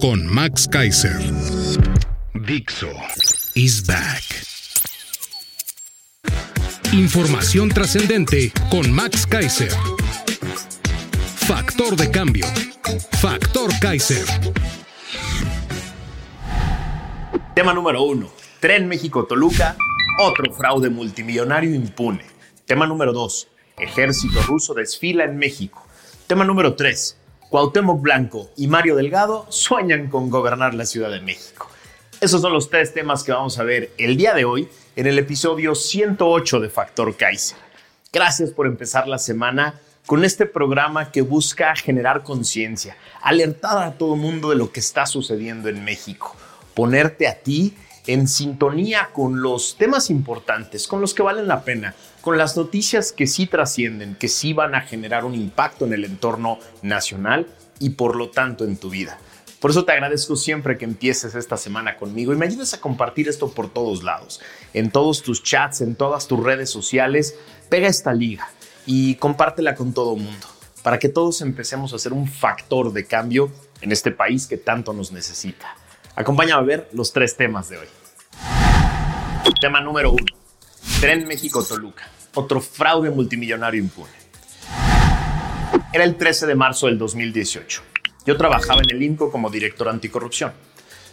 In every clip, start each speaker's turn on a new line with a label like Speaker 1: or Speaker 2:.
Speaker 1: con Max Kaiser. Dixo is back. Información trascendente con Max Kaiser. Factor de cambio. Factor Kaiser.
Speaker 2: Tema número uno. Tren México-Toluca. Otro fraude multimillonario impune. Tema número dos. Ejército ruso desfila en México. Tema número tres. Cuauhtémoc Blanco y Mario Delgado sueñan con gobernar la Ciudad de México. Esos son los tres temas que vamos a ver el día de hoy en el episodio 108 de Factor Kaiser. Gracias por empezar la semana con este programa que busca generar conciencia, alertar a todo el mundo de lo que está sucediendo en México, ponerte a ti en sintonía con los temas importantes, con los que valen la pena, con las noticias que sí trascienden, que sí van a generar un impacto en el entorno nacional y por lo tanto en tu vida. Por eso te agradezco siempre que empieces esta semana conmigo y me ayudes a compartir esto por todos lados, en todos tus chats, en todas tus redes sociales. Pega esta liga y compártela con todo el mundo para que todos empecemos a ser un factor de cambio en este país que tanto nos necesita. Acompáñame a ver los tres temas de hoy. Tema número uno. Tren México-Toluca. Otro fraude multimillonario impune. Era el 13 de marzo del 2018. Yo trabajaba en el INCO como director anticorrupción.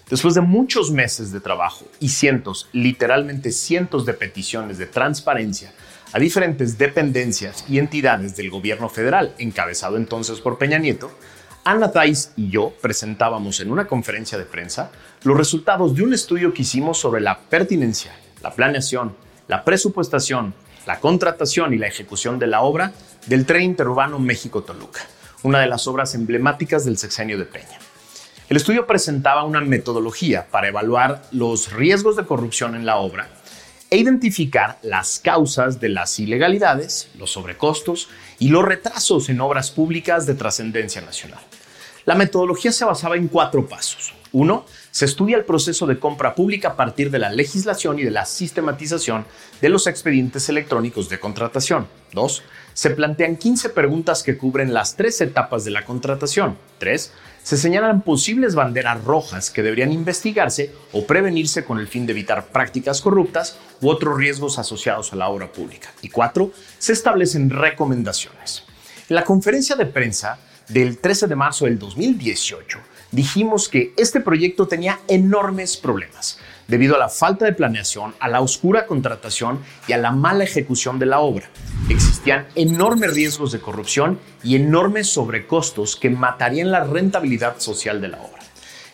Speaker 2: Después de muchos meses de trabajo y cientos, literalmente cientos de peticiones de transparencia a diferentes dependencias y entidades del gobierno federal, encabezado entonces por Peña Nieto, Ana Tais y yo presentábamos en una conferencia de prensa los resultados de un estudio que hicimos sobre la pertinencia, la planeación, la presupuestación, la contratación y la ejecución de la obra del tren interurbano México-Toluca, una de las obras emblemáticas del sexenio de Peña. El estudio presentaba una metodología para evaluar los riesgos de corrupción en la obra e identificar las causas de las ilegalidades, los sobrecostos y los retrasos en obras públicas de trascendencia nacional. La metodología se basaba en cuatro pasos. Uno, se estudia el proceso de compra pública a partir de la legislación y de la sistematización de los expedientes electrónicos de contratación. Dos, se plantean 15 preguntas que cubren las tres etapas de la contratación. Tres, se señalan posibles banderas rojas que deberían investigarse o prevenirse con el fin de evitar prácticas corruptas u otros riesgos asociados a la obra pública. Y cuatro, se establecen recomendaciones. En la conferencia de prensa del 13 de marzo del 2018, dijimos que este proyecto tenía enormes problemas debido a la falta de planeación, a la oscura contratación y a la mala ejecución de la obra. Existían enormes riesgos de corrupción y enormes sobrecostos que matarían la rentabilidad social de la obra.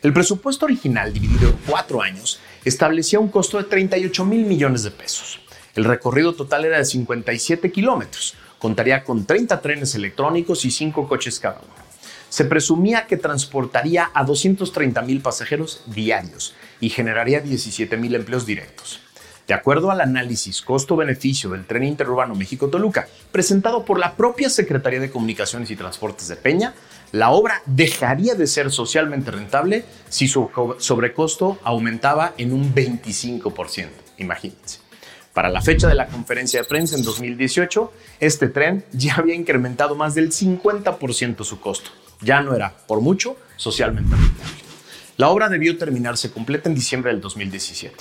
Speaker 2: El presupuesto original, dividido en cuatro años, establecía un costo de 38 mil millones de pesos. El recorrido total era de 57 kilómetros. Contaría con 30 trenes electrónicos y 5 coches cada uno se presumía que transportaría a 230 mil pasajeros diarios y generaría 17 mil empleos directos. De acuerdo al análisis costo-beneficio del tren interurbano México-Toluca, presentado por la propia Secretaría de Comunicaciones y Transportes de Peña, la obra dejaría de ser socialmente rentable si su sobrecosto aumentaba en un 25%. Imagínense. Para la fecha de la conferencia de prensa en 2018, este tren ya había incrementado más del 50% su costo ya no era, por mucho, socialmente rentable. La obra debió terminarse completa en diciembre del 2017.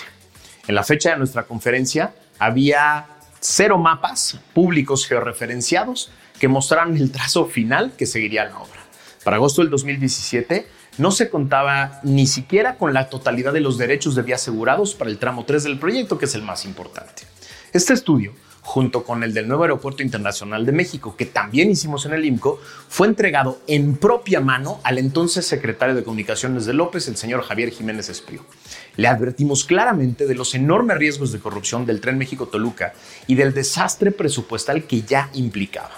Speaker 2: En la fecha de nuestra conferencia había cero mapas públicos georreferenciados que mostraran el trazo final que seguiría la obra. Para agosto del 2017 no se contaba ni siquiera con la totalidad de los derechos de vía asegurados para el tramo 3 del proyecto, que es el más importante. Este estudio junto con el del nuevo Aeropuerto Internacional de México, que también hicimos en el IMCO, fue entregado en propia mano al entonces secretario de Comunicaciones de López, el señor Javier Jiménez Espío. Le advertimos claramente de los enormes riesgos de corrupción del tren México-Toluca y del desastre presupuestal que ya implicaba.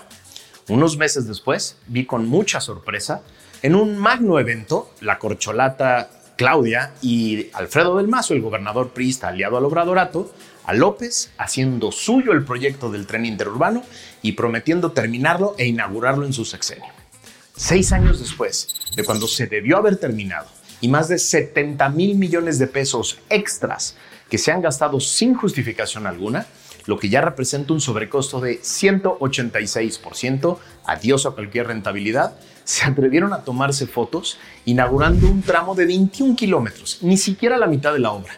Speaker 2: Unos meses después, vi con mucha sorpresa, en un magno evento, la corcholata Claudia y Alfredo del Mazo, el gobernador priista aliado al Obradorato, a López haciendo suyo el proyecto del tren interurbano y prometiendo terminarlo e inaugurarlo en su sexenio. Seis años después de cuando se debió haber terminado y más de 70 mil millones de pesos extras que se han gastado sin justificación alguna, lo que ya representa un sobrecosto de 186%, adiós a cualquier rentabilidad, se atrevieron a tomarse fotos inaugurando un tramo de 21 kilómetros, ni siquiera la mitad de la obra,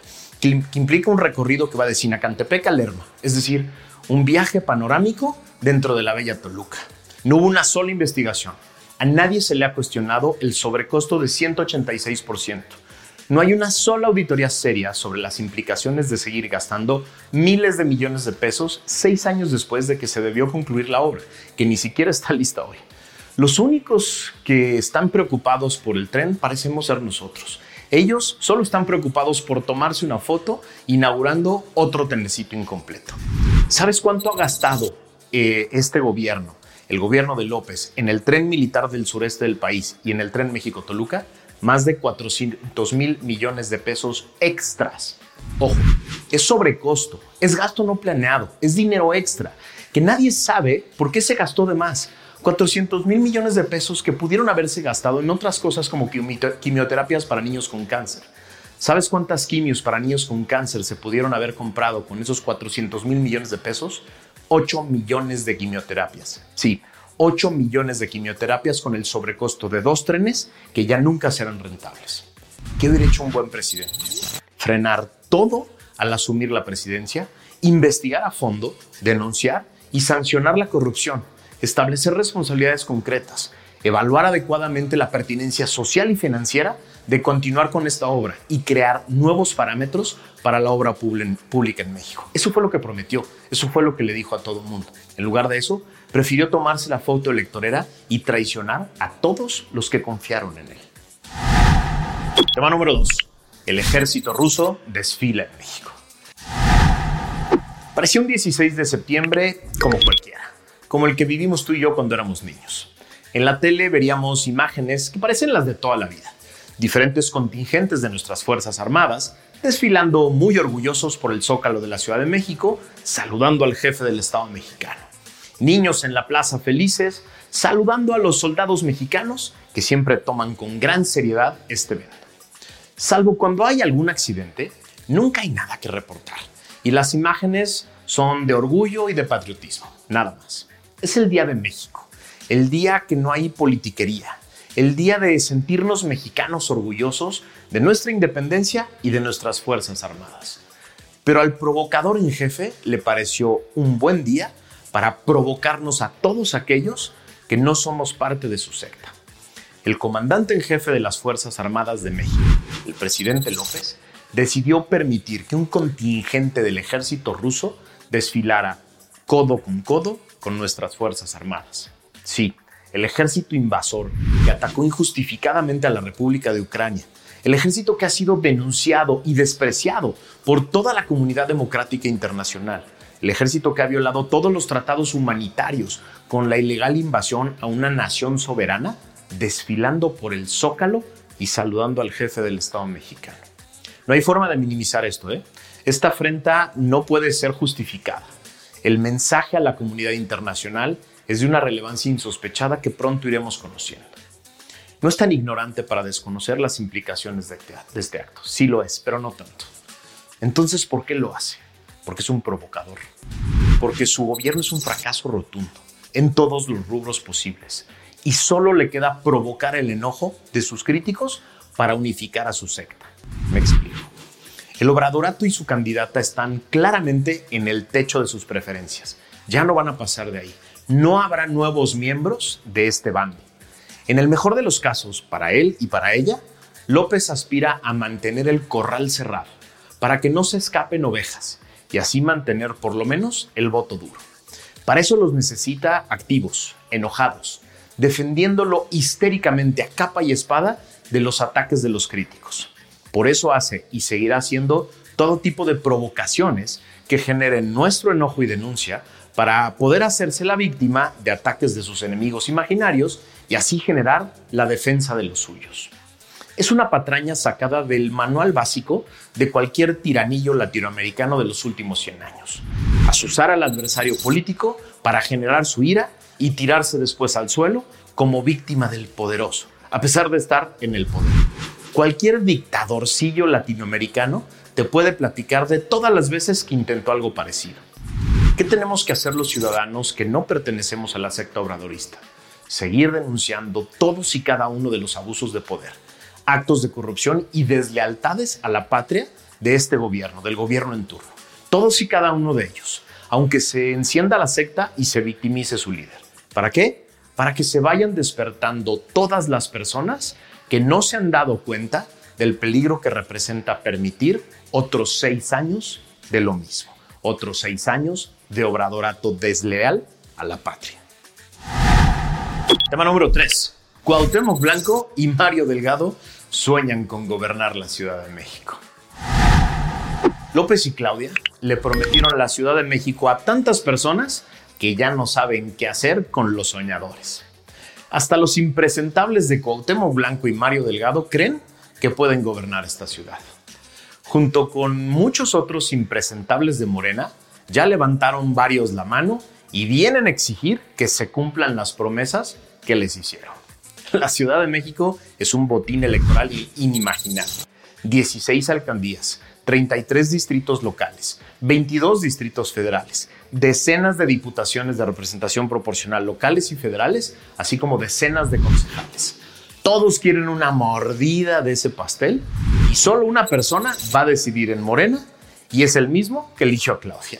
Speaker 2: que, implica un recorrido que va de Sinacantepec a Lerma, es decir, un viaje panorámico dentro de la bella Toluca. No hubo una sola investigación. A nadie se le ha cuestionado el sobrecosto de 186%. No hay una sola auditoría seria sobre las implicaciones de seguir gastando miles de millones de pesos seis años después de que se debió concluir la obra, que ni siquiera está lista hoy. Los únicos que están preocupados por el tren parecemos ser nosotros. Ellos solo están preocupados por tomarse una foto inaugurando otro trenecito incompleto. ¿Sabes cuánto ha gastado eh, este gobierno, el gobierno de López, en el tren militar del sureste del país y en el tren México-Toluca? Más de 400 mil millones de pesos extras. Ojo, es sobrecosto, es gasto no planeado, es dinero extra, que nadie sabe por qué se gastó de más. 400 mil millones de pesos que pudieron haberse gastado en otras cosas como quimioterapias para niños con cáncer. ¿Sabes cuántas quimios para niños con cáncer se pudieron haber comprado con esos 400 mil millones de pesos? 8 millones de quimioterapias. Sí, 8 millones de quimioterapias con el sobrecosto de dos trenes que ya nunca serán rentables. ¿Qué hubiera hecho un buen presidente? Frenar todo al asumir la presidencia, investigar a fondo, denunciar y sancionar la corrupción establecer responsabilidades concretas, evaluar adecuadamente la pertinencia social y financiera de continuar con esta obra y crear nuevos parámetros para la obra pública en México. Eso fue lo que prometió, eso fue lo que le dijo a todo el mundo. En lugar de eso, prefirió tomarse la foto electorera y traicionar a todos los que confiaron en él. Tema número 2. El ejército ruso desfila en México. Parecía un 16 de septiembre como cualquiera como el que vivimos tú y yo cuando éramos niños. En la tele veríamos imágenes que parecen las de toda la vida. Diferentes contingentes de nuestras Fuerzas Armadas desfilando muy orgullosos por el zócalo de la Ciudad de México, saludando al jefe del Estado mexicano. Niños en la plaza felices, saludando a los soldados mexicanos que siempre toman con gran seriedad este evento. Salvo cuando hay algún accidente, nunca hay nada que reportar. Y las imágenes son de orgullo y de patriotismo, nada más. Es el Día de México, el día que no hay politiquería, el día de sentirnos mexicanos orgullosos de nuestra independencia y de nuestras Fuerzas Armadas. Pero al provocador en jefe le pareció un buen día para provocarnos a todos aquellos que no somos parte de su secta. El comandante en jefe de las Fuerzas Armadas de México, el presidente López, decidió permitir que un contingente del ejército ruso desfilara codo con codo con nuestras Fuerzas Armadas. Sí, el ejército invasor que atacó injustificadamente a la República de Ucrania, el ejército que ha sido denunciado y despreciado por toda la comunidad democrática internacional, el ejército que ha violado todos los tratados humanitarios con la ilegal invasión a una nación soberana, desfilando por el zócalo y saludando al jefe del Estado mexicano. No hay forma de minimizar esto, ¿eh? Esta afrenta no puede ser justificada. El mensaje a la comunidad internacional es de una relevancia insospechada que pronto iremos conociendo. No es tan ignorante para desconocer las implicaciones de este acto. Sí lo es, pero no tanto. Entonces, ¿por qué lo hace? Porque es un provocador. Porque su gobierno es un fracaso rotundo en todos los rubros posibles. Y solo le queda provocar el enojo de sus críticos para unificar a su secta. Me explico. El obradorato y su candidata están claramente en el techo de sus preferencias. Ya no van a pasar de ahí. No habrá nuevos miembros de este bando. En el mejor de los casos, para él y para ella, López aspira a mantener el corral cerrado, para que no se escapen ovejas y así mantener por lo menos el voto duro. Para eso los necesita activos, enojados, defendiéndolo histéricamente a capa y espada de los ataques de los críticos. Por eso hace y seguirá haciendo todo tipo de provocaciones que generen nuestro enojo y denuncia para poder hacerse la víctima de ataques de sus enemigos imaginarios y así generar la defensa de los suyos. Es una patraña sacada del manual básico de cualquier tiranillo latinoamericano de los últimos 100 años. Asusar al adversario político para generar su ira y tirarse después al suelo como víctima del poderoso, a pesar de estar en el poder. Cualquier dictadorcillo latinoamericano te puede platicar de todas las veces que intentó algo parecido. ¿Qué tenemos que hacer los ciudadanos que no pertenecemos a la secta obradorista? Seguir denunciando todos y cada uno de los abusos de poder, actos de corrupción y deslealtades a la patria de este gobierno, del gobierno en turno. Todos y cada uno de ellos, aunque se encienda la secta y se victimice su líder. ¿Para qué? Para que se vayan despertando todas las personas que no se han dado cuenta del peligro que representa permitir otros seis años de lo mismo, otros seis años de obradorato desleal a la patria. Tema número 3. Cuauhtémoc Blanco y Mario Delgado sueñan con gobernar la Ciudad de México. López y Claudia le prometieron la Ciudad de México a tantas personas que ya no saben qué hacer con los soñadores. Hasta los impresentables de Cuauhtémoc Blanco y Mario Delgado creen que pueden gobernar esta ciudad. Junto con muchos otros impresentables de Morena, ya levantaron varios la mano y vienen a exigir que se cumplan las promesas que les hicieron. La Ciudad de México es un botín electoral inimaginable. 16 alcaldías, 33 distritos locales, 22 distritos federales, decenas de diputaciones de representación proporcional locales y federales, así como decenas de concejales. Todos quieren una mordida de ese pastel y solo una persona va a decidir en Morena y es el mismo que eligió a Claudia.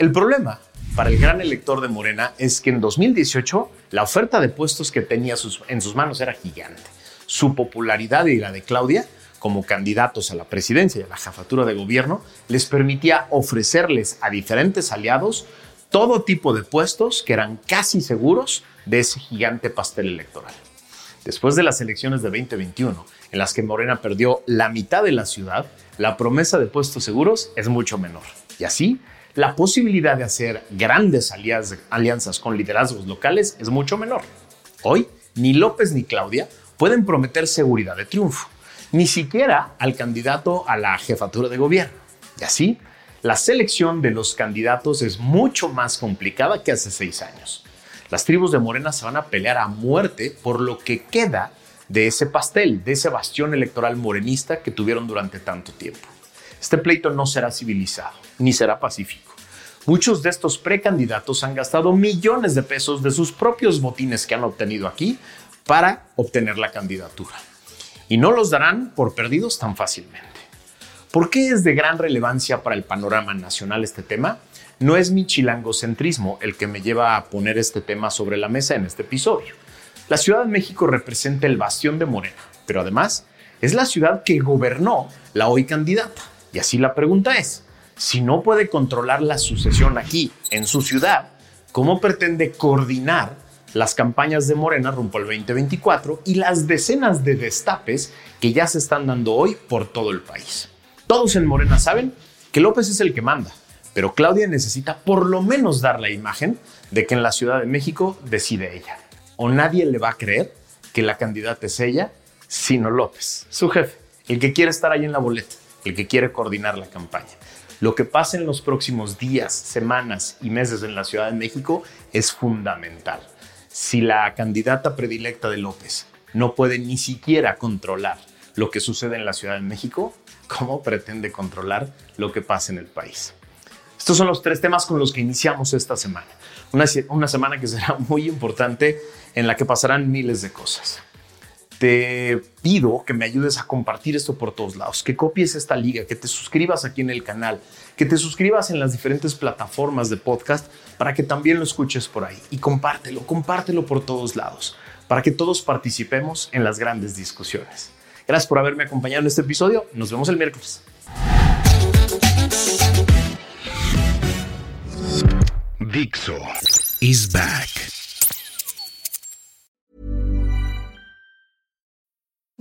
Speaker 2: El problema para el gran elector de Morena es que en 2018 la oferta de puestos que tenía en sus manos era gigante. Su popularidad y la de Claudia como candidatos a la presidencia y a la jefatura de gobierno les permitía ofrecerles a diferentes aliados todo tipo de puestos que eran casi seguros de ese gigante pastel electoral. Después de las elecciones de 2021, en las que Morena perdió la mitad de la ciudad, la promesa de puestos seguros es mucho menor. Y así, la posibilidad de hacer grandes alianzas con liderazgos locales es mucho menor. Hoy, ni López ni Claudia pueden prometer seguridad de triunfo, ni siquiera al candidato a la jefatura de gobierno. Y así, la selección de los candidatos es mucho más complicada que hace seis años. Las tribus de Morena se van a pelear a muerte por lo que queda de ese pastel, de ese bastión electoral morenista que tuvieron durante tanto tiempo. Este pleito no será civilizado, ni será pacífico. Muchos de estos precandidatos han gastado millones de pesos de sus propios botines que han obtenido aquí para obtener la candidatura. Y no los darán por perdidos tan fácilmente. ¿Por qué es de gran relevancia para el panorama nacional este tema? No es mi chilangocentrismo el que me lleva a poner este tema sobre la mesa en este episodio. La Ciudad de México representa el bastión de Morena, pero además es la ciudad que gobernó la hoy candidata. Y así la pregunta es, si no puede controlar la sucesión aquí, en su ciudad, ¿cómo pretende coordinar las campañas de Morena rumbo al 2024 y las decenas de destapes que ya se están dando hoy por todo el país? Todos en Morena saben que López es el que manda, pero Claudia necesita por lo menos dar la imagen de que en la Ciudad de México decide ella. O nadie le va a creer que la candidata es ella, sino López, su jefe, el que quiere estar ahí en la boleta, el que quiere coordinar la campaña. Lo que pasa en los próximos días, semanas y meses en la Ciudad de México es fundamental. Si la candidata predilecta de López no puede ni siquiera controlar lo que sucede en la Ciudad de México, ¿cómo pretende controlar lo que pasa en el país? Estos son los tres temas con los que iniciamos esta semana. Una, semana que será muy importante en la que pasarán miles de cosas te pido que me ayudes a compartir esto por todos lados, que copies esta liga, que te suscribas aquí en el canal, que te suscribas en las diferentes plataformas de podcast para que también lo escuches por ahí y compártelo, compártelo por todos lados, para que todos participemos en las grandes discusiones. Gracias por haberme acompañado en este episodio. Nos vemos el miércoles.
Speaker 1: Dixo is back.